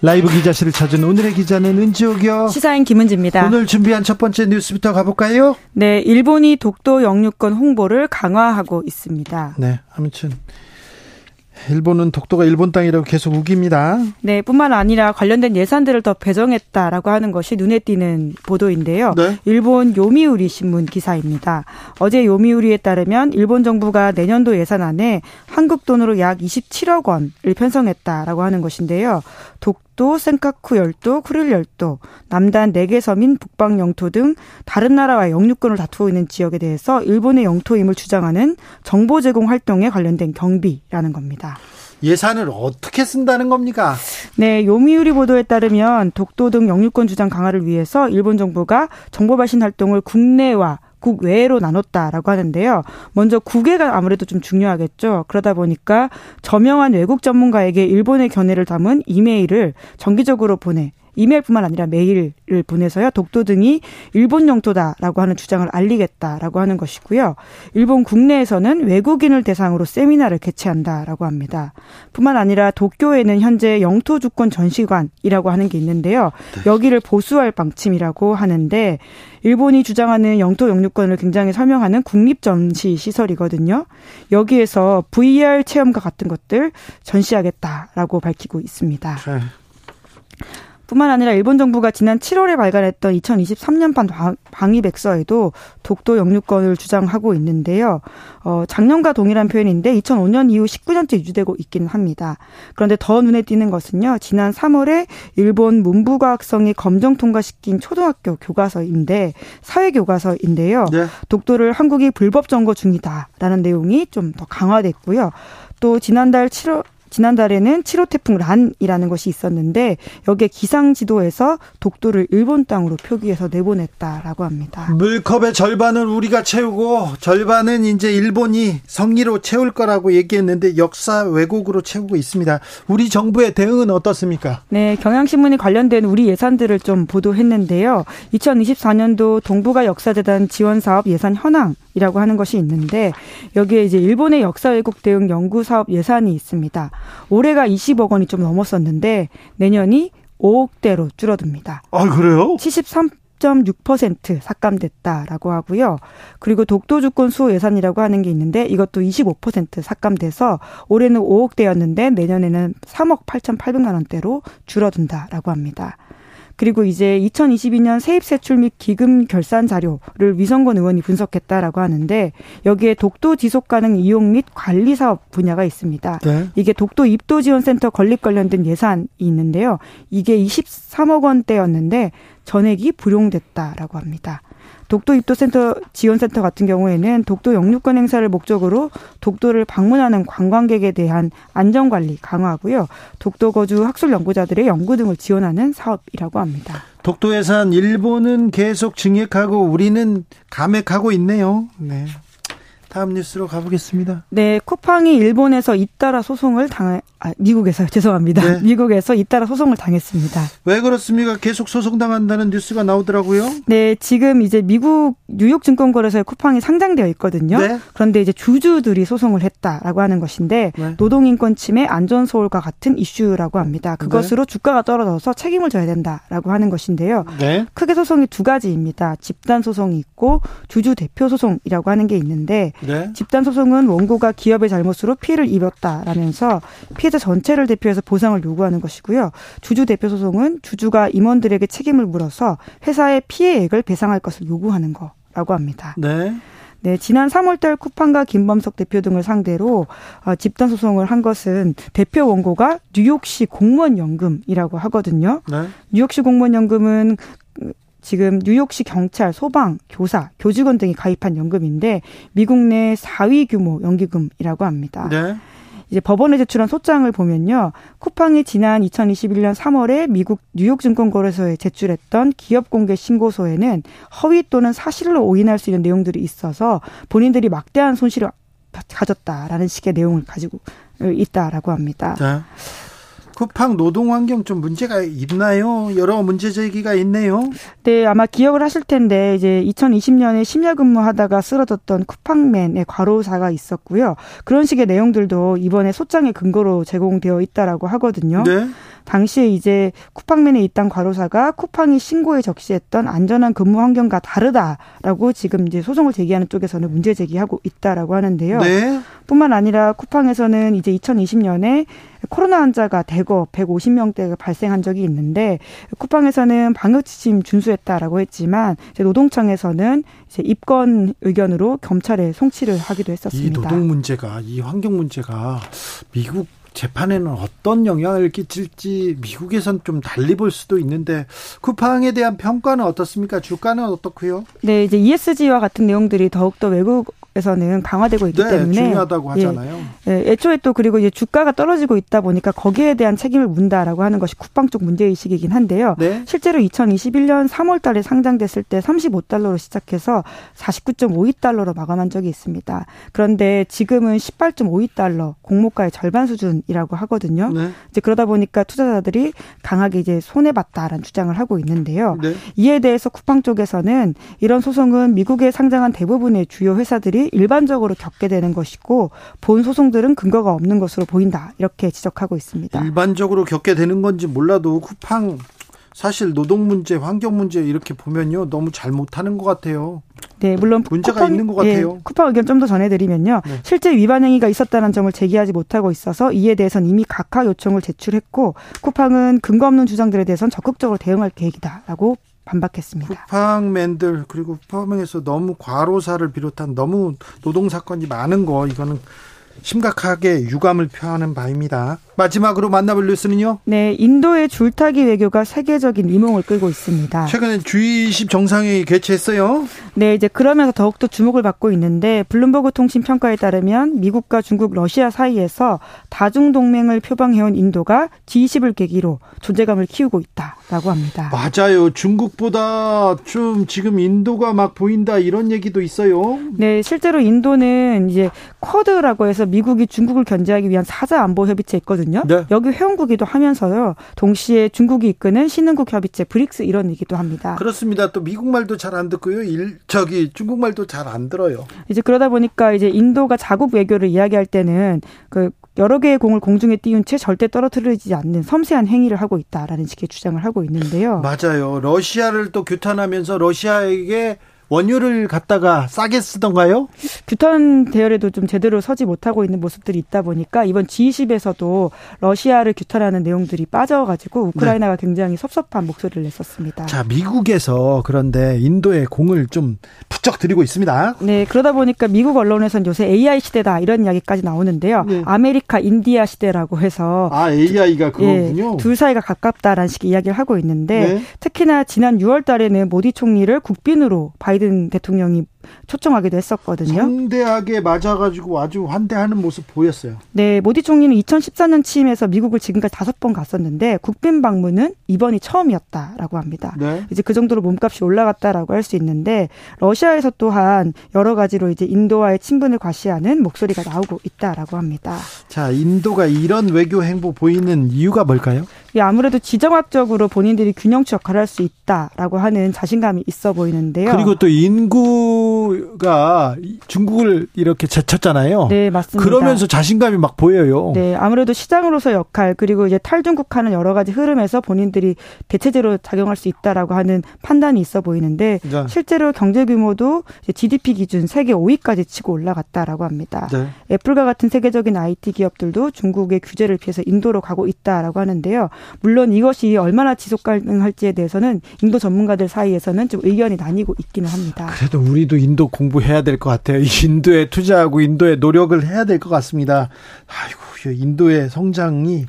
라이브 기자실을 찾은 오늘의 기자는 은지옥이요. 시사인 김은지입니다. 오늘 준비한 첫 번째 뉴스부터 가볼까요? 네, 일본이 독도 영유권 홍보를 강화하고 있습니다. 네, 아무튼 일본은 독도가 일본 땅이라고 계속 우깁니다. 네, 뿐만 아니라 관련된 예산들을 더 배정했다라고 하는 것이 눈에 띄는 보도인데요. 네. 일본 요미우리 신문 기사입니다. 어제 요미우리에 따르면 일본 정부가 내년도 예산안에 한국 돈으로 약 27억 원을 편성했다라고 하는 것인데요. 독 도, 센카쿠 열도, 쿠릴 열도, 남단 4개 섬인 북방 영토 등 다른 나라와 영유권을 다투고 있는 지역에 대해서 일본의 영토임을 주장하는 정보 제공 활동에 관련된 경비라는 겁니다. 예산을 어떻게 쓴다는 겁니까? 네, 요미우리 보도에 따르면 독도 등 영유권 주장 강화를 위해서 일본 정부가 정보 발신 활동을 국내와 국외로 나눴다라고 하는데요. 먼저 국외가 아무래도 좀 중요하겠죠. 그러다 보니까 저명한 외국 전문가에게 일본의 견해를 담은 이메일을 정기적으로 보내 이메일뿐만 아니라 메일을 보내서요. 독도 등이 일본 영토다라고 하는 주장을 알리겠다라고 하는 것이고요. 일본 국내에서는 외국인을 대상으로 세미나를 개최한다라고 합니다. 뿐만 아니라 도쿄에는 현재 영토 주권 전시관이라고 하는 게 있는데요. 네. 여기를 보수할 방침이라고 하는데 일본이 주장하는 영토 영유권을 굉장히 설명하는 국립 전시 시설이거든요. 여기에서 VR 체험과 같은 것들 전시하겠다라고 밝히고 있습니다. 네. 뿐만 아니라 일본 정부가 지난 7월에 발간했던 2023년판 방위백서에도 독도 영유권을 주장하고 있는데요. 어, 작년과 동일한 표현인데 2005년 이후 19년째 유지되고 있기는 합니다. 그런데 더 눈에 띄는 것은요. 지난 3월에 일본 문부과학성이 검정 통과시킨 초등학교 교과서인데 사회 교과서인데요. 네. 독도를 한국이 불법 점거 중이다라는 내용이 좀 더 강화됐고요. 또 지난달 7월 지난달에는 7호 태풍 란이라는 것이 있었는데 여기에 기상 지도에서 독도를 일본 땅으로 표기해서 내보냈다라고 합니다. 물컵의 절반을 우리가 채우고 절반은 이제 일본이 성리로 채울 거라고 얘기했는데 역사 왜곡으로 채우고 있습니다. 우리 정부의 대응은 어떻습니까? 네, 경향신문이 관련된 우리 예산들을 좀 보도했는데요. 2024년도 동북아 역사재단 지원 사업 예산 현황 이라고 하는 것이 있는데 여기에 이제 일본의 역사 왜곡 대응 연구 사업 예산이 있습니다. 올해가 20억 원이 좀 넘었었는데 내년이 5억 대로 줄어듭니다. 아, 그래요? 73 10.6% 삭감됐다라고 하고요. 그리고 독도 주권 수호 예산이라고 하는 게 있는데 이것도 25% 삭감돼서 올해는 5억 대였는데 내년에는 3억 8,800만 원대로 줄어든다라고 합니다. 그리고 이제 2022년 세입 세출 및 기금 결산 자료를 위성권 의원이 분석했다라고 하는데 여기에 독도 지속 가능 이용 및 관리 사업 분야가 있습니다. 네. 이게 독도 입도 지원 센터 건립 관련된 예산이 있는데요. 이게 23억 원대였는데 전액이 불용됐다라고 합니다. 독도 입도센터 지원센터 같은 경우에는 독도 영유권 행사를 목적으로 독도를 방문하는 관광객에 대한 안전 관리 강화하고요. 독도 거주 학술 연구자들의 연구 등을 지원하는 사업이라고 합니다. 독도 예산 일본은 계속 증액하고 우리는 감액하고 있네요. 네. 다음 뉴스로 가보겠습니다. 네, 쿠팡이 일본에서 잇따라 소송을 당, 아, 미국에서 죄송합니다. 네. 미국에서 잇따라 소송을 당했습니다. 왜 그렇습니까? 계속 소송당한다는 뉴스가 나오더라고요. 네, 지금 이제 미국 뉴욕 증권거래소에 쿠팡이 상장되어 있거든요. 네. 그런데 이제 주주들이 소송을 했다라고 하는 것인데 네. 노동인권 침해, 안전 소홀과 같은 이슈라고 합니다. 그것으로 네. 주가가 떨어져서 책임을 져야 된다라고 하는 것인데요. 네. 크게 소송이 두 가지입니다. 집단 소송이 있고 주주 대표 소송이라고 하는 게 있는데 네. 집단 소송은 원고가 기업의 잘못으로 피해를 입었다라면서 피해 자 전체를 대표해서 보상을 요구하는 것이고요. 주주 대표 소송은 주주가 임원들에게 책임을 물어서 회사의 피해액을 배상할 것을 요구하는 거라고 합니다. 네. 네, 지난 3월달 쿠팡과 김범석 대표 등을 상대로 어, 집단 소송을 한 것은 대표 원고가 뉴욕시 공무원 연금이라고 하거든요. 네. 뉴욕시 공무원 연금은 지금 뉴욕시 경찰, 소방, 교사, 교직원 등이 가입한 연금인데 미국 내 4위 규모 연기금이라고 합니다. 네. 이제 법원에 제출한 소장을 보면요. 쿠팡이 지난 2021년 3월에 미국 뉴욕 증권거래소에 제출했던 기업 공개 신고서에는 허위 또는 사실로 오인할 수 있는 내용들이 있어서 본인들이 막대한 손실을 가졌다라는 식의 내용을 가지고 있다라고 합니다. 자, 쿠팡 노동 환경 좀 문제가 있나요? 여러 문제 제기가 있네요. 네, 아마 기억을 하실 텐데 이제 2020년에 심야 근무하다가 쓰러졌던 쿠팡맨의 과로사가 있었고요. 그런 식의 내용들도 이번에 소장의 근거로 제공되어 있다라고 하거든요. 네. 당시에 이제 쿠팡맨에 있던 과로사가 쿠팡이 신고에 적시했던 안전한 근무 환경과 다르다라고 지금 이제 소송을 제기하는 쪽에서는 문제 제기하고 있다라고 하는데요. 네. 뿐만 아니라 쿠팡에서는 이제 2020년에 코로나 환자가 대거 150명대가 발생한 적이 있는데 쿠팡에서는 방역 지침 준수했다라고 했지만 노동청에서는 이제 입건 의견으로 검찰에 송치를 하기도 했었습니다. 이 노동 문제가 이 환경 문제가 미국 재판에는 어떤 영향을 끼칠지 미국에선 좀 달리 볼 수도 있는데 쿠팡에 대한 평가는 어떻습니까? 주가는 어떻고요? 네, 이제 ESG와 같은 내용들이 더욱더 외국 에서는 강화되고 있기 네, 때문에 중요하다고 예. 하잖아요. 예, 예, 애초에 또 그리고 이제 주가가 떨어지고 있다 보니까 거기에 대한 책임을 묻는다라고 하는 것이 쿠팡 쪽 문제 의식이긴 한데요. 네. 실제로 2021년 3월 달에 상장됐을 때 35달러로 시작해서 49.52달러로 마감한 적이 있습니다. 그런데 지금은 18.52달러 공모가의 절반 수준이라고 하거든요. 네. 이제 그러다 보니까 투자자들이 강하게 이제 손해 봤다라는 주장을 하고 있는데요. 네. 이에 대해서 쿠팡 쪽에서는 이런 소송은 미국에 상장한 대부분의 주요 회사들이 일반적으로 겪게 되는 것이고 본 소송들은 근거가 없는 것으로 보인다 이렇게 지적하고 있습니다. 일반적으로 겪게 되는 건지 몰라도 쿠팡 사실 노동 문제, 환경 문제 이렇게 보면요 너무 잘못하는 것 같아요. 네, 물론 문제가 쿠팡, 있는 것 같아요. 예, 쿠팡 의견 좀 더 전해드리면요. 네. 실제 위반 행위가 있었다는 점을 제기하지 못하고 있어서 이에 대해서는 이미 각하 요청을 제출했고 쿠팡은 근거 없는 주장들에 대해서는 적극적으로 대응할 계획이다라고 반박했습니다. 쿠팡맨들 그리고 쿠팡에서 너무 과로사를 비롯한 너무 노동 사건이 많은 거 이거는 심각하게 유감을 표하는 바입니다. 마지막으로 만나볼 뉴스는요? 네, 인도의 줄타기 외교가 세계적인 이몽을 끌고 있습니다. 최근에 G20 정상회의 개최했어요? 네, 이제 그러면서 더욱더 주목을 받고 있는데 블룸버그 통신 평가에 따르면 미국과 중국, 러시아 사이에서 다중 동맹을 표방해온 인도가 G20을 계기로 존재감을 키우고 있다라고 합니다. 맞아요. 중국보다 좀 지금 인도가 막 보인다 이런 얘기도 있어요. 네, 실제로 인도는 이제 쿼드라고 해서 미국이 중국을 견제하기 위한 사자 안보 협의체 있거든요. 네. 여기 회원국이기도 하면서요. 동시에 중국이 이끄는 신흥국 협의체 브릭스 이런 얘기도 합니다. 그렇습니다. 또 미국 말도 잘 안 듣고요. 일, 저기 중국 말도 잘 안 들어요. 이제 그러다 보니까 이제 인도가 자국 외교를 이야기할 때는 그 여러 개의 공을 공중에 띄운 채 절대 떨어뜨리지 않는 섬세한 행위를 하고 있다라는 식의 주장을 하고 있는데요. 맞아요. 러시아를 또 규탄하면서 러시아에게 원유를 갖다가 싸게 쓰던가요? 규탄 대열에도 좀 제대로 서지 못하고 있는 모습들이 있다 보니까 이번 G20에서도 러시아를 규탄하는 내용들이 빠져가지고 우크라이나가 네. 굉장히 섭섭한 목소리를 냈었습니다. 자, 미국에서 그런데 인도에 공을 좀 부쩍 들이고 있습니다. 네, 그러다 보니까 미국 언론에서는 요새 AI 시대다 이런 이야기까지 나오는데요. 네. 아메리카 인디아 시대라고 해서 아 AI가 그거군요. 예, 둘 사이가 가깝다라는 식의 이야기를 하고 있는데 네. 특히나 지난 6월 달에는 모디 총리를 국빈으로 바이 바이든 대통령이 초청하기도 했었거든요. 성대하게 맞아가지고 아주 환대하는 모습 보였어요. 네, 모디 총리는 2014년 취임해서 미국을 지금까지 다섯 번 갔었는데 국빈 방문은 이번이 처음이었다라고 합니다. 네. 이제 그 정도로 몸값이 올라갔다라고 할 수 있는데 러시아에서 또한 여러 가지로 이제 인도와의 친분을 과시하는 목소리가 나오고 있다라고 합니다. 자, 인도가 이런 외교 행보 보이는 이유가 뭘까요? 예, 아무래도 지정학적으로 본인들이 균형치 역할을 할 수 있다라고 하는 자신감이 있어 보이는데요. 그리고 또 인구 중국가 중국을 이렇게 제쳤잖아요. 네, 맞습니다. 그러면서 자신감이 막 보여요. 네, 아무래도 시장으로서 역할 그리고 이제 탈중국하는 여러 가지 흐름에서 본인들이 대체제로 작용할 수 있다라고 하는 판단이 있어 보이는데 네. 실제로 경제 규모도 GDP 기준 세계 5위까지 치고 올라갔다라고 합니다. 네. 애플과 같은 세계적인 IT 기업들도 중국의 규제를 피해서 인도로 가고 있다라고 하는데요. 물론 이것이 얼마나 지속 가능할지에 대해서는 인도 전문가들 사이에서는 좀 의견이 나뉘고 있기는 합니다. 그래도 우리도 인도 공부해야 될 것 같아요. 인도에 투자하고 인도에 노력을 해야 될 것 같습니다. 아이고, 인도의 성장이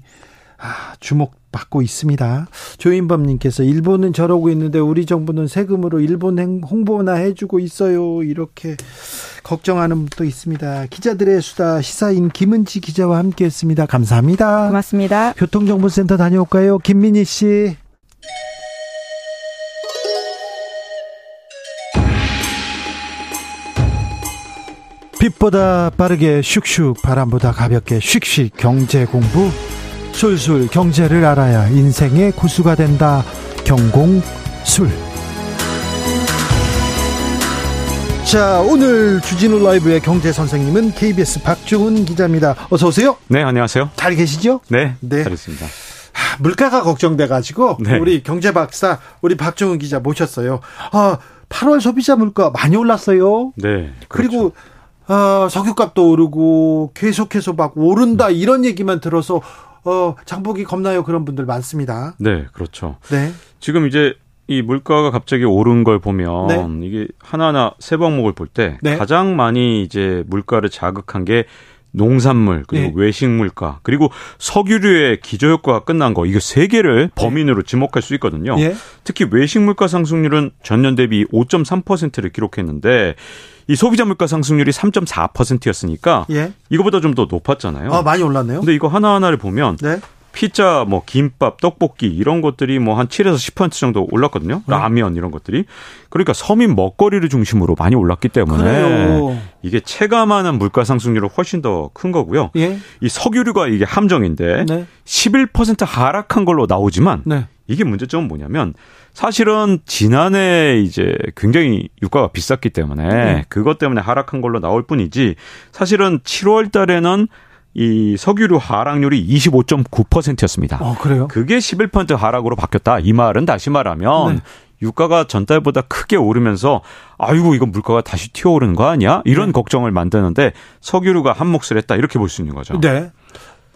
아, 주목 받고 있습니다. 조인범님께서 일본은 저러고 있는데 우리 정부는 세금으로 일본 홍보나 해주고 있어요. 이렇게 걱정하는 분도 있습니다. 기자들의 수다 시사인 김은지 기자와 함께했습니다. 감사합니다. 고맙습니다. 교통정보센터 다녀올까요, 김민희 씨? 빛보다 빠르게 슉슉 바람보다 가볍게 슉슉 경제 공부. 술술 경제를 알아야 인생의 고수가 된다. 경공술. 자 오늘 주진우 라이브의 경제 선생님은 KBS 박주훈 기자입니다. 어서 오세요. 네 안녕하세요. 잘 계시죠? 네, 네. 잘했습니다. 물가가 걱정돼 가지고 네. 우리 경제 박사 우리 박주훈 기자 모셨어요. 아 8월 소비자 물가 많이 올랐어요. 네 그렇죠. 그리고 어, 석유값도 오르고 계속해서 막 오른다 이런 얘기만 들어서 어, 장보기 겁나요 그런 분들 많습니다. 네, 그렇죠. 네. 지금 이제 이 물가가 갑자기 오른 걸 보면 네. 이게 하나하나 세 방목을 볼때 네. 가장 많이 이제 물가를 자극한 게 농산물 그리고 네. 외식 물가 그리고 석유류의 기저 효과가 끝난 거 이거 세 개를 네. 범인으로 지목할 수 있거든요. 예. 특히 외식 물가 상승률은 전년 대비 5.3%를 기록했는데 이 소비자 물가 상승률이 3.4%였으니까 예. 이거보다 좀 더 높았잖아요. 아, 많이 올랐네요. 근데 이거 하나하나를 보면 네. 피자, 뭐 김밥, 떡볶이 이런 것들이 뭐 한 7에서 10% 정도 올랐거든요. 네. 라면 이런 것들이. 그러니까 서민 먹거리를 중심으로 많이 올랐기 때문에 그래요. 이게 체감하는 물가 상승률은 훨씬 더 큰 거고요. 예. 이 석유류가 이게 함정인데 네. 11% 하락한 걸로 나오지만 네. 이게 문제점은 뭐냐면 사실은 지난해 이제 굉장히 유가가 비쌌기 때문에 네. 그것 때문에 하락한 걸로 나올 뿐이지 사실은 7월 달에는 이 석유류 하락률이 25.9%였습니다. 어, 그래요? 그게 11% 하락으로 바뀌었다. 이 말은 다시 말하면 네. 유가가 전달보다 크게 오르면서 아이고 이거 물가가 다시 튀어오르는 거 아니야? 이런 네. 걱정을 만드는데 석유류가 한 몫을 했다 이렇게 볼 수 있는 거죠. 네.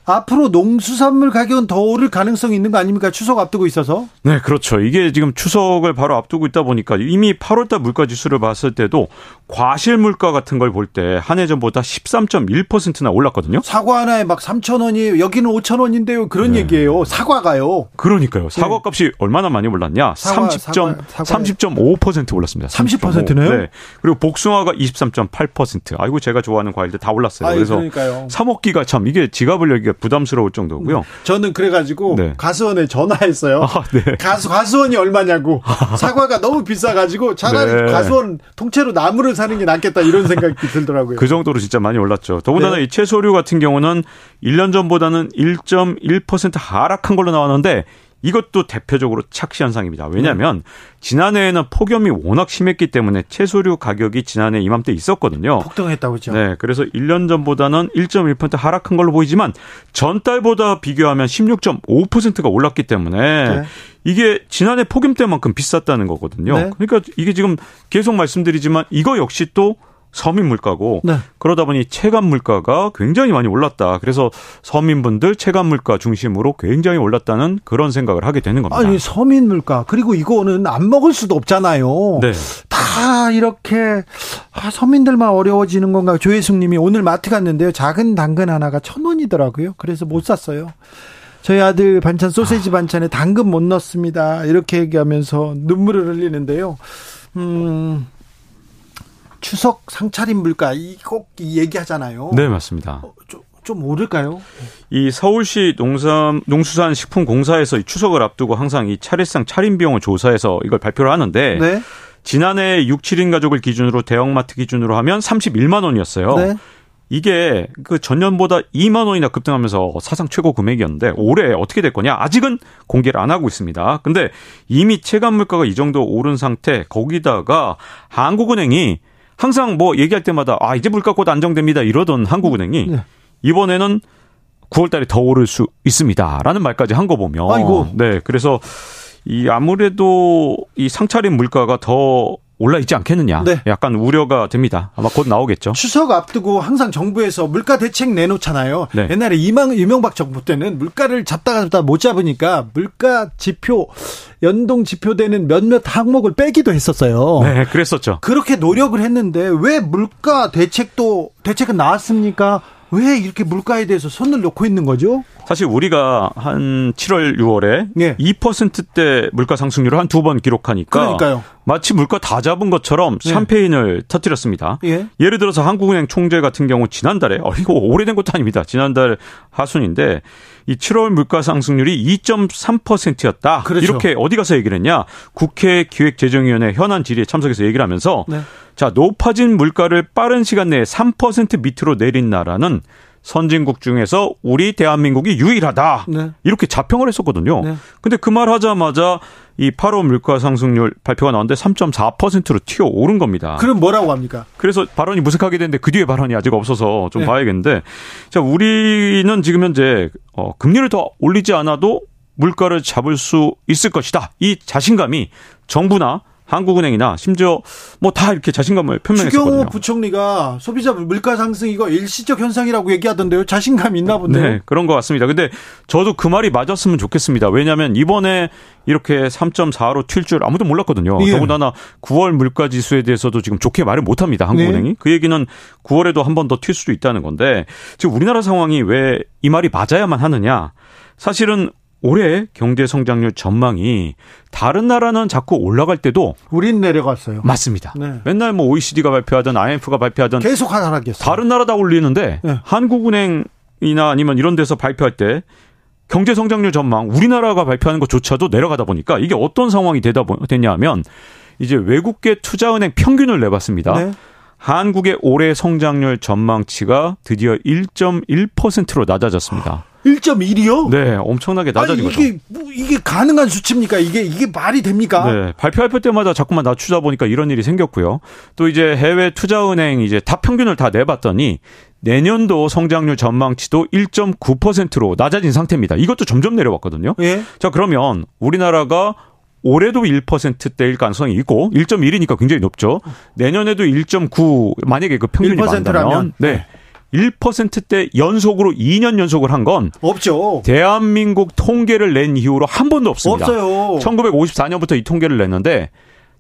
앞으로 농수산물 가격은 더 오를 가능성이 있는 거 아닙니까? 추석 앞두고 있어서. 네, 그렇죠. 이게 지금 추석을 바로 앞두고 있다 보니까 이미 8월달 물가 지수를 봤을 때도 과실 물가 같은 걸 볼 때 한 해 전보다 13.1%나 올랐거든요. 사과 하나에 막 3천 원이 여기는 5천 원인데요. 그런 네. 얘기예요. 사과가요. 그러니까요. 사과 값이 네. 얼마나 많이 올랐냐? 사과, 30점 사과, 30.5% 올랐습니다. 30%네요? 네. 그리고 복숭아가 23.8%. 아이고 제가 좋아하는 과일들 다 올랐어요. 아이, 그래서 그러니까요. 사 먹기가 참 이게 지갑을 열기가 부담스러울 정도고요. 네. 저는 그래가지고 네. 가수원에 전화했어요. 아, 네. 가수 가수원이 얼마냐고 사과가 너무 비싸가지고 차라리 네. 가수원 통째로 나무를 사는 게 낫겠다 이런 생각이 들더라고요. 그 정도로 진짜 많이 올랐죠. 더군다나 네. 이 채소류 같은 경우는 1년 전보다는 1.1% 하락한 걸로 나왔는데 이것도 대표적으로 착시 현상입니다. 왜냐하면 네. 지난해에는 폭염이 워낙 심했기 때문에 채소류 가격이 지난해 이맘때 있었거든요. 폭등했다고 죠 네, 그래서 1년 전보다는 1.1% 하락한 걸로 보이지만 전달보다 비교하면 16.5%가 올랐기 때문에 네. 이게 지난해 폭염 때만큼 비쌌다는 거거든요. 네. 그러니까 이게 지금 계속 말씀드리지만 이거 역시 또 서민 물가고 네. 그러다 보니 체감 물가가 굉장히 많이 올랐다. 그래서 서민분들 체감 물가 중심으로 굉장히 올랐다는 그런 생각을 하게 되는 겁니다. 아니 서민 물가 그리고 이거는 안 먹을 수도 없잖아요. 네. 다 이렇게 아, 서민들만 어려워지는 건가? 조혜숙님이 오늘 마트 갔는데요. 작은 당근 하나가 천 원이더라고요. 그래서 못 샀어요. 저희 아들 반찬 소세지 반찬에 당근 못 넣습니다. 이렇게 얘기하면서 눈물을 흘리는데요. 음, 추석 상차림 물가 이꼭 얘기하잖아요. 네, 맞습니다. 어, 좀, 좀 오를까요? 이 서울시 농산 농수산식품공사에서 추석을 앞두고 항상 이 차례상 차림 비용을 조사해서 이걸 발표를 하는데 네. 지난해 6, 7인 가족을 기준으로 대형마트 기준으로 하면 31만 원이었어요. 네. 이게 그 전년보다 2만 원이나 급등하면서 사상 최고 금액이었는데 올해 어떻게 될 거냐? 아직은 공개를 안 하고 있습니다. 근데 이미 체감 물가가 이 정도 오른 상태 거기다가 한국은행이 항상 뭐 얘기할 때마다 아 이제 물가 곧 안정됩니다 이러던 한국은행이 네. 이번에는 9월 달에 더 오를 수 있습니다라는 말까지 한 거 보면 아이고. 네 그래서 이 아무래도 이 상차림 물가가 더 올라 있지 않겠느냐. 네. 약간 우려가 됩니다. 아마 곧 나오겠죠. 추석 앞두고 항상 정부에서 물가 대책 내놓잖아요. 네. 옛날에 이망 이명박 정부 때는 물가를 잡다가 잡다 못 잡으니까 물가 지표 연동 지표되는 몇몇 항목을 빼기도 했었어요. 네, 그랬었죠. 그렇게 노력을 했는데 왜 물가 대책도 대책은 나왔습니까? 왜 이렇게 물가에 대해서 손을 놓고 있는 거죠? 사실 우리가 한 7월, 6월에 예. 2%대 물가 상승률을 한 두 번 기록하니까 그러니까요. 마치 물가 다 잡은 것처럼 예. 샴페인을 터뜨렸습니다. 예. 예를 들어서 한국은행 총재 같은 경우 지난달에 어 이거 오래된 것도 아닙니다. 지난달 하순인데 이 7월 물가 상승률이 2.3%였다. 그렇죠. 이렇게 어디 가서 얘기를 했냐? 국회 기획재정위원회 현안 질의에 참석해서 얘기를 하면서 네. 자, 높아진 물가를 빠른 시간 내에 3% 밑으로 내린 나라는 선진국 중에서 우리 대한민국이 유일하다. 네. 이렇게 자평을 했었거든요. 네. 근데 그 말 하자마자 이 8월 물가 상승률 발표가 나왔는데 3.4%로 튀어 오른 겁니다. 그럼 뭐라고 합니까? 그래서 발언이 무색하게 됐는데 그 뒤에 발언이 아직 없어서 좀 네. 봐야겠는데 자, 우리는 지금 현재 어 금리를 더 올리지 않아도 물가를 잡을 수 있을 것이다. 이 자신감이 정부나 한국은행이나 심지어 뭐 다 이렇게 자신감을 표명했거든요. 추경호 부총리가 소비자 물가 상승 이거 일시적 현상이라고 얘기하던데요. 자신감 있나 본데요. 네, 그런 것 같습니다. 근데 저도 그 말이 맞았으면 좋겠습니다. 왜냐하면 이번에 이렇게 3.4로 튈 줄 아무도 몰랐거든요. 예. 더군다나 9월 물가 지수에 대해서도 지금 좋게 말을 못 합니다. 한국은행이. 네. 그 얘기는 9월에도 한 번 더 튈 수도 있다는 건데 지금 우리나라 상황이 왜 이 말이 맞아야만 하느냐? 사실은 올해 경제 성장률 전망이 다른 나라는 자꾸 올라갈 때도 우린 내려갔어요. 맞습니다. 네. 맨날 뭐 OECD가 발표하든 IMF가 발표하든 계속 하락했어요. 다른 나라 다 올리는데 네. 한국은행이나 아니면 이런 데서 발표할 때 경제 성장률 전망 우리나라가 발표하는 것조차도 내려가다 보니까 이게 어떤 상황이 되다 되냐면 이제 외국계 투자은행 평균을 내봤습니다. 네. 한국의 올해 성장률 전망치가 드디어 1.1%로 낮아졌습니다. 1.1이요? 네, 엄청나게 낮아진 거죠. 이게 뭐, 이게 가능한 수치입니까? 이게 이게 말이 됩니까? 네, 발표할 때마다 자꾸만 낮추다 보니까 이런 일이 생겼고요. 또 이제 해외 투자은행 이제 다 평균을 다 내봤더니 내년도 성장률 전망치도 1.9%로 낮아진 상태입니다. 이것도 점점 내려왔거든요. 예? 자, 그러면 우리나라가 올해도 1%대일 가능성이 있고 1.1이니까 굉장히 높죠. 내년에도 1.9 만약에 그 평균이 맞다면 네. 1%대 연속으로 2년 연속을 한 건 없죠. 대한민국 통계를 낸 이후로 한 번도 없습니다. 없어요. 1954년부터 이 통계를 냈는데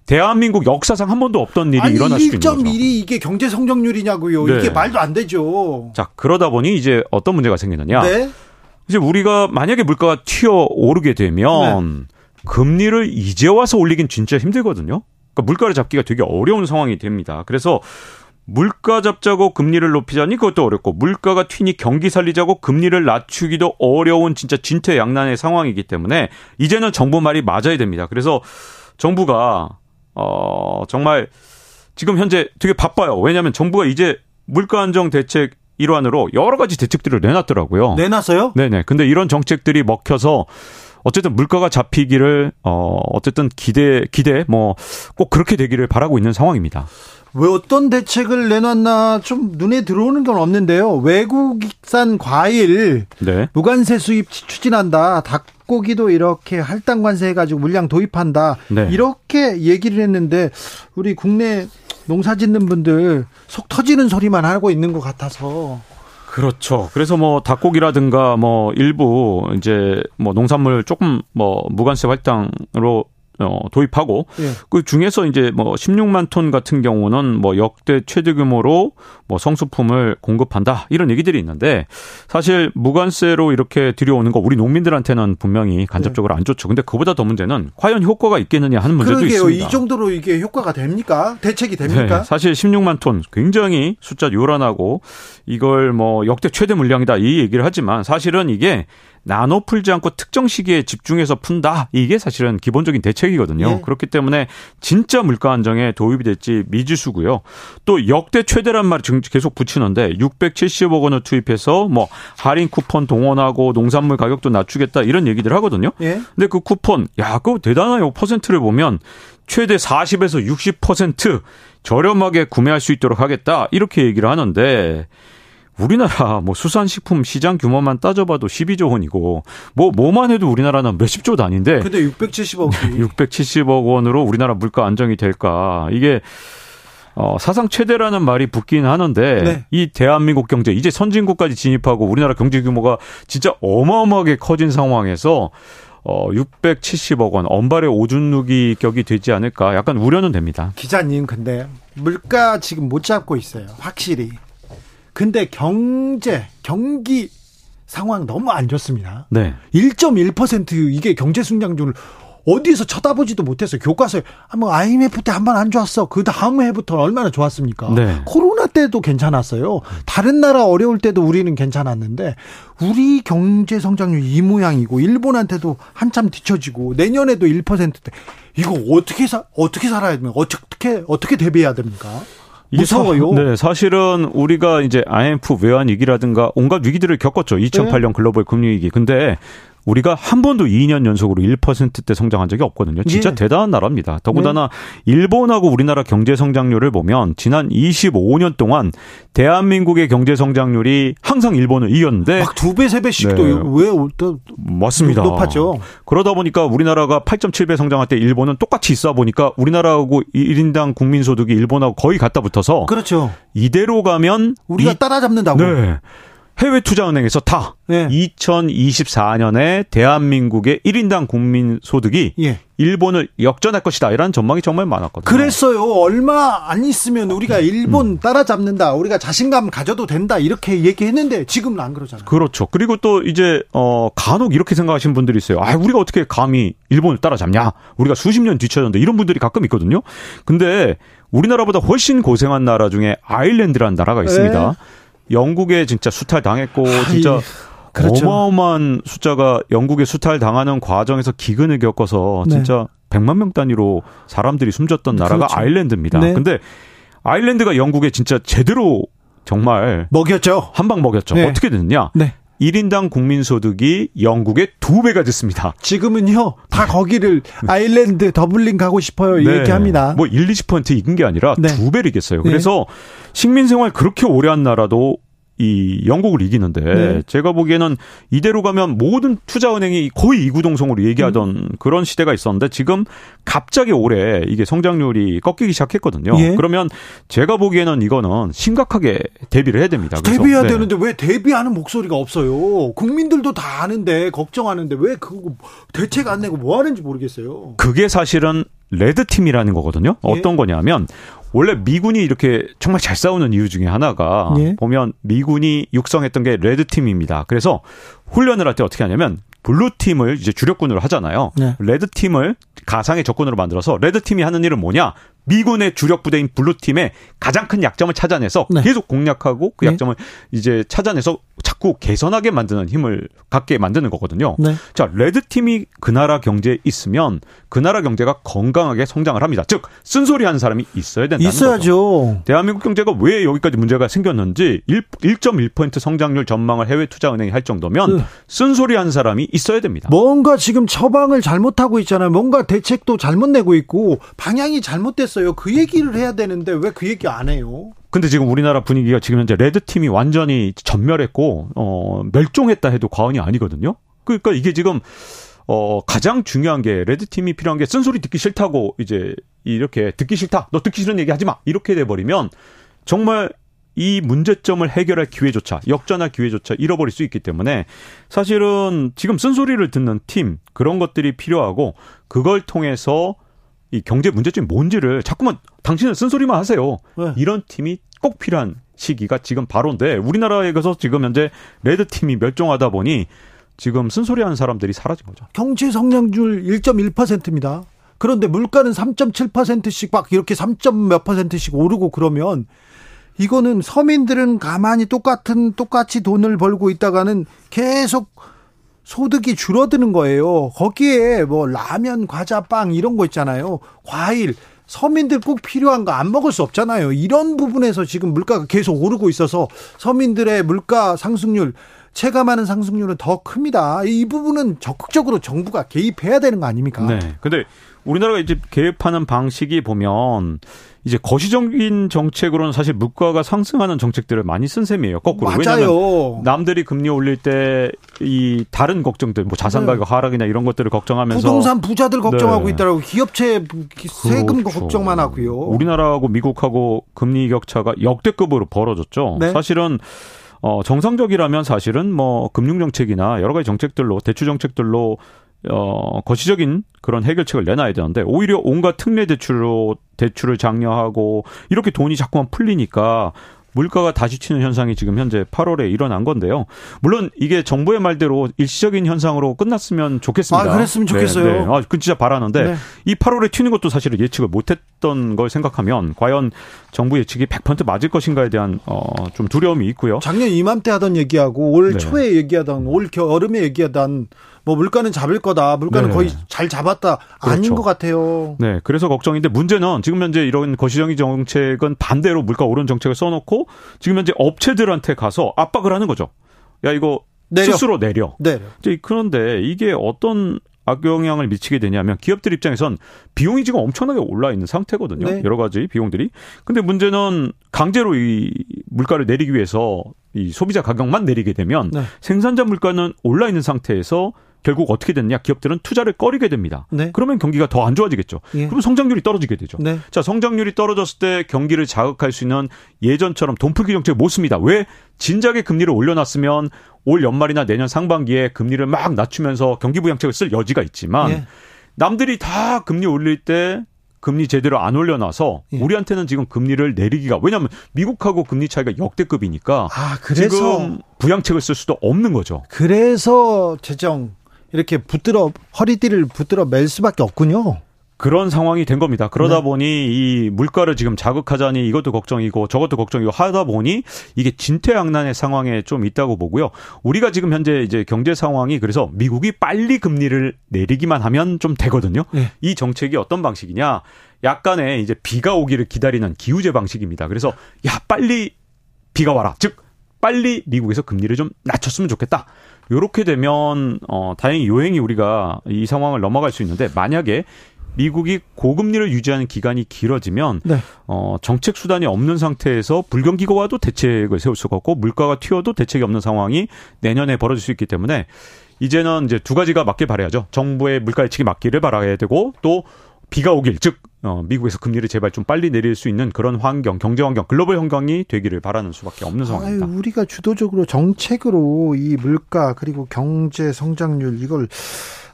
대한민국 역사상 한 번도 없던 일이 아니, 일어날 수 있는 거죠. 1.1이 이게 경제 성장률이냐고요. 네. 이게 말도 안 되죠. 자, 그러다 보니 이제 어떤 문제가 생기느냐? 네? 이제 우리가 만약에 물가가 튀어 오르게 되면 네. 금리를 이제 와서 올리긴 진짜 힘들거든요. 그러니까 물가를 잡기가 되게 어려운 상황이 됩니다. 그래서 물가 잡자고 금리를 높이자니 그것도 어렵고 물가가 튀니 경기 살리자고 금리를 낮추기도 어려운 진짜 진퇴양난의 상황이기 때문에 이제는 정부 말이 맞아야 됩니다. 그래서 정부가 어 정말 지금 현재 되게 바빠요. 왜냐하면 정부가 이제 물가 안정 대책 일환으로 여러 가지 대책들을 내놨더라고요. 내놨어요? 네네. 근데 이런 정책들이 먹혀서 어쨌든 물가가 잡히기를 어 어쨌든 기대 기대 뭐 꼭 그렇게 되기를 바라고 있는 상황입니다. 왜 어떤 대책을 내놨나 좀 눈에 들어오는 건 없는데요. 외국산 과일 네. 무관세 수입 추진한다. 닭고기도 이렇게 할당 관세 해 가지고 물량 도입한다. 네. 이렇게 얘기를 했는데 우리 국내 농사 짓는 분들 속 터지는 소리만 하고 있는 것 같아서 그렇죠. 그래서 뭐 닭고기라든가 뭐 일부 이제 뭐 농산물 조금 뭐 무관세 할당으로 어, 도입하고 예. 그 중에서 이제 뭐 16만 톤 같은 경우는 뭐 역대 최대 규모로 뭐 성수품을 공급한다 이런 얘기들이 있는데 사실 무관세로 이렇게 들여오는 거 우리 농민들한테는 분명히 간접적으로 예. 안 좋죠. 근데 그보다 더 문제는 과연 효과가 있겠느냐 하는 문제도 그러게요. 있습니다. 이 정도로 이게 효과가 됩니까? 대책이 됩니까? 네, 사실 16만 톤 굉장히 숫자 요란하고 이걸 뭐 역대 최대 물량이다 이 얘기를 하지만 사실은 이게 나눠 풀지 않고 특정 시기에 집중해서 푼다. 이게 사실은 기본적인 대책이거든요. 예. 그렇기 때문에 진짜 물가 안정에 도입이 될지 미지수고요. 또 역대 최대란 말을 계속 붙이는데 670억 원을 투입해서 뭐 할인 쿠폰 동원하고 농산물 가격도 낮추겠다 이런 얘기들 하거든요. 예. 근데 그 쿠폰 야, 그 대단한 퍼센트를 보면 최대 40에서 60% 저렴하게 구매할 수 있도록 하겠다. 이렇게 얘기를 하는데 우리나라 뭐 수산식품 시장 규모만 따져봐도 12조 원이고 뭐 뭐만 해도 우리나라는 몇십 조 단인데 근데 670억이 670억 원으로 우리나라 물가 안정이 될까? 이게 어, 사상 최대라는 말이 붙긴 하는데 네. 이 대한민국 경제 이제 선진국까지 진입하고 우리나라 경제 규모가 진짜 어마어마하게 커진 상황에서 어, 670억 원 언발의 오줌 누기 격이 되지 않을까 약간 우려는 됩니다. 기자님 근데 물가 지금 못 잡고 있어요. 확실히. 근데 경제, 경기 상황 너무 안 좋습니다. 네. 1.1% 이게 경제 성장률 어디서 쳐다보지도 못했어요. 교과서에 아, 뭐 IMF 때 한 번 안 좋았어. 그 다음 해부터 얼마나 좋았습니까? 네. 코로나 때도 괜찮았어요. 다른 나라 어려울 때도 우리는 괜찮았는데 우리 경제 성장률 이 모양이고 일본한테도 한참 뒤처지고 내년에도 1%대 이거 어떻게 사 어떻게 살아야 됩니까? 어떻게 어떻게 대비해야 됩니까? 무서워요. 네, 사실은 우리가 이제 IMF 외환 위기라든가 온갖 위기들을 겪었죠. 2008년 네. 글로벌 금리 위기. 근데 우리가 한 번도 2년 연속으로 1%대 성장한 적이 없거든요. 진짜 예. 대단한 나라입니다. 더군다나 네. 일본하고 우리나라 경제 성장률을 보면 지난 25년 동안 대한민국의 경제 성장률이 항상 일본을 이겼는데 막 두 배, 세 배씩도 네. 왜 맞습니다. 높았죠. 그러다 보니까 우리나라가 8.7배 성장할 때 일본은 똑같이 있어 보니까 우리나라하고 1인당 국민 소득이 일본하고 거의 갖다 붙어서 그렇죠. 이대로 가면 우리가 이, 따라잡는다고. 네. 해외 투자은행에서 다 네. 2024년에 대한민국의 1인당 국민 소득이 예. 일본을 역전할 것이다. 이런 전망이 정말 많았거든요. 그랬어요. 얼마 안 있으면 우리가 일본 음. 따라잡는다. 우리가 자신감 가져도 된다. 이렇게 얘기했는데 지금은 안 그러잖아요. 그렇죠. 그리고 또 이제 어 간혹 이렇게 생각하시는 분들이 있어요. 아, 우리가 어떻게 감히 일본을 따라잡냐? 우리가 수십 년 뒤쳐졌는데 이런 분들이 가끔 있거든요. 근데 우리나라보다 훨씬 고생한 나라 중에 아일랜드라는 나라가 있습니다. 네. 영국에 진짜 수탈 당했고 진짜 그렇죠. 어마어마한 숫자가 영국에 수탈 당하는 과정에서 기근을 겪어서 네. 진짜 네. 100만 명 단위로 사람들이 숨졌던 나라가 그렇죠. 아일랜드입니다. 네. 근데 아일랜드가 영국에 진짜 제대로 정말 먹였죠. 한 방 먹였죠. 네. 어떻게 됐느냐? 네. 1인당 국민소득이 영국의 두 배가 됐습니다. 지금은요, 다 거기를 아일랜드, 더블린 가고 싶어요. 네. 얘기합니다. 뭐 1, 20% 이긴 게 아니라 네. 두 배를 이겼어요. 그래서 네. 식민생활 그렇게 오래 한 나라도 이 영국을 이기는데 네. 제가 보기에는 이대로 가면 모든 투자은행이 거의 이구동성으로 얘기하던 음. 그런 시대가 있었는데 지금 갑자기 올해 이게 성장률이 꺾이기 시작했거든요. 예. 그러면 제가 보기에는 이거는 심각하게 대비를 해야 됩니다. 대비해야 네. 되는데 왜 대비하는 목소리가 없어요? 국민들도 다 아는데 걱정하는데 왜 그거 대책 안 내고 뭐 하는지 모르겠어요. 그게 사실은 red team이라는 거거든요. 예. 어떤 거냐면 원래 미군이 이렇게 정말 잘 싸우는 이유 중에 하나가 예. 보면 미군이 육성했던 게 red team입니다. 그래서 훈련을 할 때 어떻게 하냐면 blue team을 이제 주력군으로 하잖아요. 네. red team을 가상의 적군으로 만들어서 red team이 하는 일은 뭐냐? 미군의 주력 부대인 blue team의 가장 큰 약점을 찾아내서 네. 계속 공략하고 그 네. 약점을 네. 이제 찾아내서 자꾸 개선하게 만드는 힘을 갖게 만드는 거거든요. 네. 자, red team이 그 나라 경제에 있으면 그 나라 경제가 건강하게 성장을 합니다. 즉 쓴소리 하는 사람이 있어야 된다는 있어야죠. 거죠. 대한민국 경제가 왜 여기까지 문제가 생겼는지 1, 1.1% 성장률 전망을 해외 투자은행이 할 정도면 네. 쓴소리 하는 사람이 있어야 됩니다. 뭔가 지금 처방을 잘못하고 있잖아요. 뭔가 대책도 잘못 내고 있고 방향이 잘못됐어요. 그 얘기를 해야 되는데 왜 그 얘기 안 해요? 근데 지금 우리나라 분위기가 지금 현재 red team이 완전히 전멸했고 어 멸종했다 해도 과언이 아니거든요. 그러니까 이게 지금 어 가장 중요한 게 red team이 필요한 게 쓴소리 듣기 싫다고 이제 이렇게 듣기 싫다. 너 듣기 싫은 얘기 하지 마. 이렇게 돼 버리면 정말 이 문제점을 해결할 기회조차 역전할 기회조차 잃어버릴 수 있기 때문에 사실은 지금 쓴소리를 듣는 팀 그런 것들이 필요하고 그걸 통해서 이 경제 문제점이 뭔지를 자꾸만 당신은 쓴소리만 하세요. 네. 이런 팀이 꼭 필요한 시기가 지금 바로인데 우리나라에서 지금 현재 레드 팀이 멸종하다 보니 지금 쓴소리하는 사람들이 사라진 거죠. 경제 성장률 1.1%입니다. 그런데 물가는 3.7%씩 막 이렇게 3. 몇 퍼센트씩 오르고 그러면 이거는 서민들은 가만히 똑같은 똑같이 돈을 벌고 있다가는 계속 소득이 줄어드는 거예요. 거기에 뭐 라면, 과자, 빵 이런 거 있잖아요. 과일 서민들 꼭 필요한 거 안 먹을 수 없잖아요. 이런 부분에서 지금 물가가 계속 오르고 있어서 서민들의 물가 상승률 체감하는 상승률은 더 큽니다. 이 부분은 적극적으로 정부가 개입해야 되는 거 아닙니까? 네. 근데 우리나라가 이제 개입하는 방식이 보면 이제 거시적인 정책으로는 사실 물가가 상승하는 정책들을 많이 쓴 셈이에요. 거꾸로. 맞아요. 왜냐하면 남들이 금리 올릴 때 이 다른 걱정들, 뭐 자산 가격 네. 하락이나 이런 것들을 걱정하면서 부동산 부자들 걱정하고 네. 있더라고. 기업체 세금 그렇죠. 걱정만 하고요. 우리나라하고 미국하고 금리 격차가 역대급으로 벌어졌죠. 네. 사실은 어 정상적이라면 사실은 뭐 금융 정책이나 여러 가지 정책들로 대출 정책들로 어, 거시적인 그런 해결책을 내놔야 되는데 오히려 온갖 특례 대출로 대출을 장려하고 이렇게 돈이 자꾸만 풀리니까 물가가 다시 튀는 현상이 지금 현재 8월에 일어난 건데요. 물론 이게 정부의 말대로 일시적인 현상으로 끝났으면 좋겠습니다. 아, 그랬으면 좋겠어요. 네, 네. 아, 그 진짜 바라는데 네. 이 8월에 튀는 것도 사실은 예측을 못했던 걸 생각하면 과연 정부 예측이 100% 맞을 것인가에 대한 어, 좀 두려움이 있고요. 작년 이맘때 하던 얘기하고 올 네. 초에 얘기하던 올 여름에 얘기하던 뭐 물가는 잡을 거다. 물가는 네. 거의 잘 잡았다. 그렇죠. 아닌 것 같아요. 네. 그래서 걱정인데 문제는 지금 현재 이런 거시정의 정책은 반대로 물가 오른 정책을 써놓고 지금 현재 업체들한테 가서 압박을 하는 거죠. 야 이거 내려. 스스로 내려. 내려. 그런데 이게 어떤 악영향을 미치게 되냐면 기업들 입장에선 비용이 지금 엄청나게 올라 있는 상태거든요. 네. 여러 가지 비용들이. 근데 문제는 강제로 이 물가를 내리기 위해서 이 소비자 가격만 내리게 되면 네. 생산자 물가는 올라 있는 상태에서 결국 어떻게 됐냐? 기업들은 투자를 꺼리게 됩니다. 네. 그러면 경기가 더 안 좋아지겠죠. 예. 그럼 성장률이 떨어지게 되죠. 네. 자, 성장률이 떨어졌을 때 경기를 자극할 수 있는 예전처럼 돈풀기 정책을 못 씁니다. 왜? 진작에 금리를 올려놨으면 올 연말이나 내년 상반기에 금리를 막 낮추면서 경기 부양책을 쓸 여지가 있지만 예. 남들이 다 금리 올릴 때 금리 제대로 안 올려놔서 예. 우리한테는 지금 금리를 내리기가 왜냐하면 미국하고 금리 차이가 역대급이니까 아, 그래서 지금 부양책을 쓸 수도 없는 거죠. 그래서 재정 이렇게 붙들어 허리띠를 붙들어 맬 수밖에 없군요. 그런 상황이 된 겁니다. 그러다 네. 보니 이 물가를 지금 자극하자니 이것도 걱정이고 저것도 걱정이고 하다 보니 이게 진퇴양난의 상황에 좀 있다고 보고요. 우리가 지금 현재 이제 경제 상황이 그래서 미국이 빨리 금리를 내리기만 하면 좀 되거든요. 네. 이 정책이 어떤 방식이냐? 약간의 이제 비가 오기를 기다리는 기우제 방식입니다. 그래서 야 빨리 비가 와라. 즉 빨리 미국에서 금리를 좀 낮췄으면 좋겠다. 요렇게 되면 어 다행히 요행이 우리가 이 상황을 넘어갈 수 있는데 만약에 미국이 고금리를 유지하는 기간이 길어지면 네. 어 정책 수단이 없는 상태에서 불경기가 와도 대책을 세울 수가 없고 물가가 튀어도 대책이 없는 상황이 내년에 벌어질 수 있기 때문에 이제는 이제 두 가지가 맞길 바라야죠. 정부의 물가 예측이 맞기를 바라야 되고 또 비가 오길 즉 어, 미국에서 금리를 제발 좀 빨리 내릴 수 있는 그런 환경, 경제 환경, 글로벌 환경이 되기를 바라는 수밖에 없는 상황입니다. 아유, 우리가 주도적으로 정책으로 이 물가 그리고 경제 성장률 이걸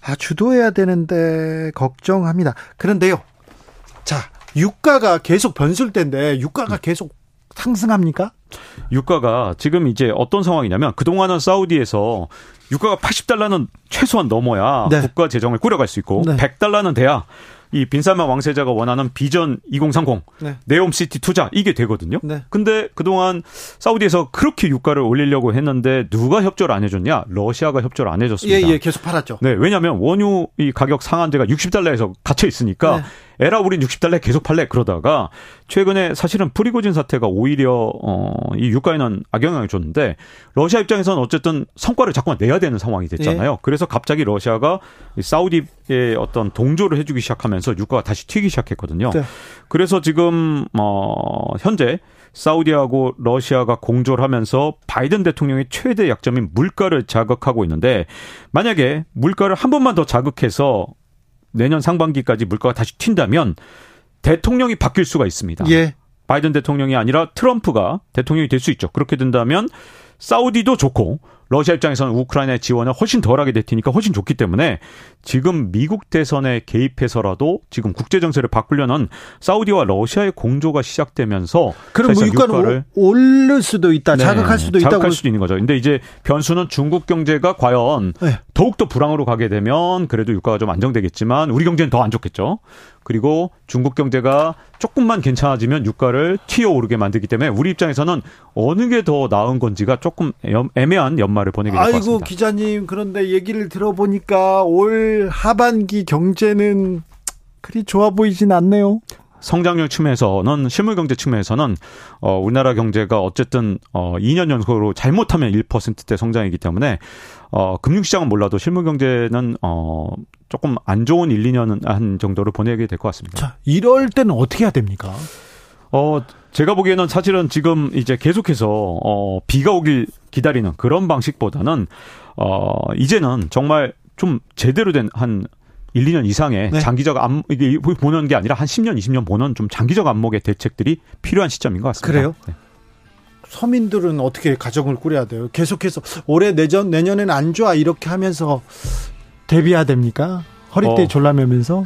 아, 주도해야 되는데 걱정합니다. 그런데요. 자, 유가가 계속 변술된데 유가가 네. 계속 상승합니까? 유가가 지금 이제 어떤 상황이냐면 그동안은 사우디에서 유가가 80달러는 최소한 넘어야 네. 국가 재정을 꾸려갈 수 있고 네. 100달러는 돼야 이 빈살만 왕세자가 원하는 비전 2030 네. 네옴시티 투자 이게 되거든요. 네. 근데 그동안 사우디에서 그렇게 유가를 올리려고 했는데 누가 협조를 안 해줬냐? 러시아가 협조를 안 해줬습니다. 예, 예, 계속 팔았죠. 네, 왜냐하면 원유 이 가격 상한제가 60달러에서 갇혀 있으니까 네. 에라 우린 60달러에 계속 팔래 그러다가 최근에 사실은 프리고진 사태가 오히려 어이 유가에는 악영향을 줬는데 러시아 입장에서는 어쨌든 성과를 자꾸만 내야 되는 상황이 됐잖아요. 예. 그래서 갑자기 러시아가 사우디에 어떤 동조를 해주기 시작하면서 유가가 다시 튀기 시작했거든요. 네. 그래서 지금 어 현재 사우디하고 러시아가 공조를 하면서 바이든 대통령의 최대 약점인 물가를 자극하고 있는데 만약에 물가를 한 번만 더 자극해서 내년 상반기까지 물가가 다시 튄다면 대통령이 바뀔 수가 있습니다. 예. 바이든 대통령이 아니라 트럼프가 대통령이 될 수 있죠. 그렇게 된다면 사우디도 좋고 러시아 입장에서는 우크라이나의 지원을 훨씬 덜하게 될 테니까 훨씬 좋기 때문에 지금 미국 대선에 개입해서라도 지금 국제 정세를 바꾸려는 사우디와 러시아의 공조가 시작되면서 그럼 유가를 오를 수도 있다, 네, 자극할 수도 있다, 자극할 수도 있는 거죠. 근데 이제 변수는 중국 경제가 과연 네. 더욱 더 불황으로 가게 되면 그래도 유가가 좀 안정되겠지만 우리 경제는 더 안 좋겠죠. 그리고 중국 경제가 조금만 괜찮아지면 유가를 튀어 오르게 만들기 때문에 우리 입장에서는 어느 게 더 나은 건지가 조금 애매한 연말을 보내게 될 것 같습니다. 아이고 기자님 그런데 얘기를 들어보니까 올 하반기 경제는 그리 좋아 보이진 않네요. 성장률 측면에서는 실물 경제 측면에서는 어 우리나라 경제가 어쨌든 어 2년 연속으로 잘못하면 1%대 성장이기 때문에 어 금융 시장은 몰라도 실물 경제는 어 조금 안 좋은 1, 2년 한 정도를 보내게 될 것 같습니다. 자, 이럴 때는 어떻게 해야 됩니까? 어, 제가 보기에는 사실은 지금 이제 계속해서 어 비가 오길 기다리는 그런 방식보다는 어 이제는 정말 좀 제대로 된 한 1, 2년 이상의 네. 장기적 안 이게 보는 게 아니라 한 10년, 20년 보는 좀 장기적 안목의 대책들이 필요한 시점인 것 같습니다. 그래요? 네. 서민들은 어떻게 가정을 꾸려야 돼요? 계속해서 올해 내년 내년에는 안 좋아 이렇게 하면서 대비해야 됩니까? 허리띠 어, 졸라매면서?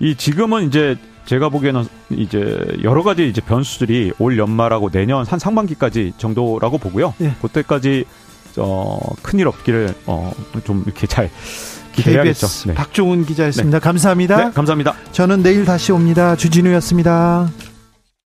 이 지금은 이제 제가 보기에는 이제 여러 가지 이제 변수들이 올 연말하고 내년 한 상반기까지 정도라고 보고요. 예. 그때까지 어, 큰일 없기를 어, 좀 이렇게 잘 기대해야겠죠. 네. 박종훈 기자였습니다. 네. 감사합니다. 네, 감사합니다. 저는 내일 다시 옵니다. 주진우였습니다.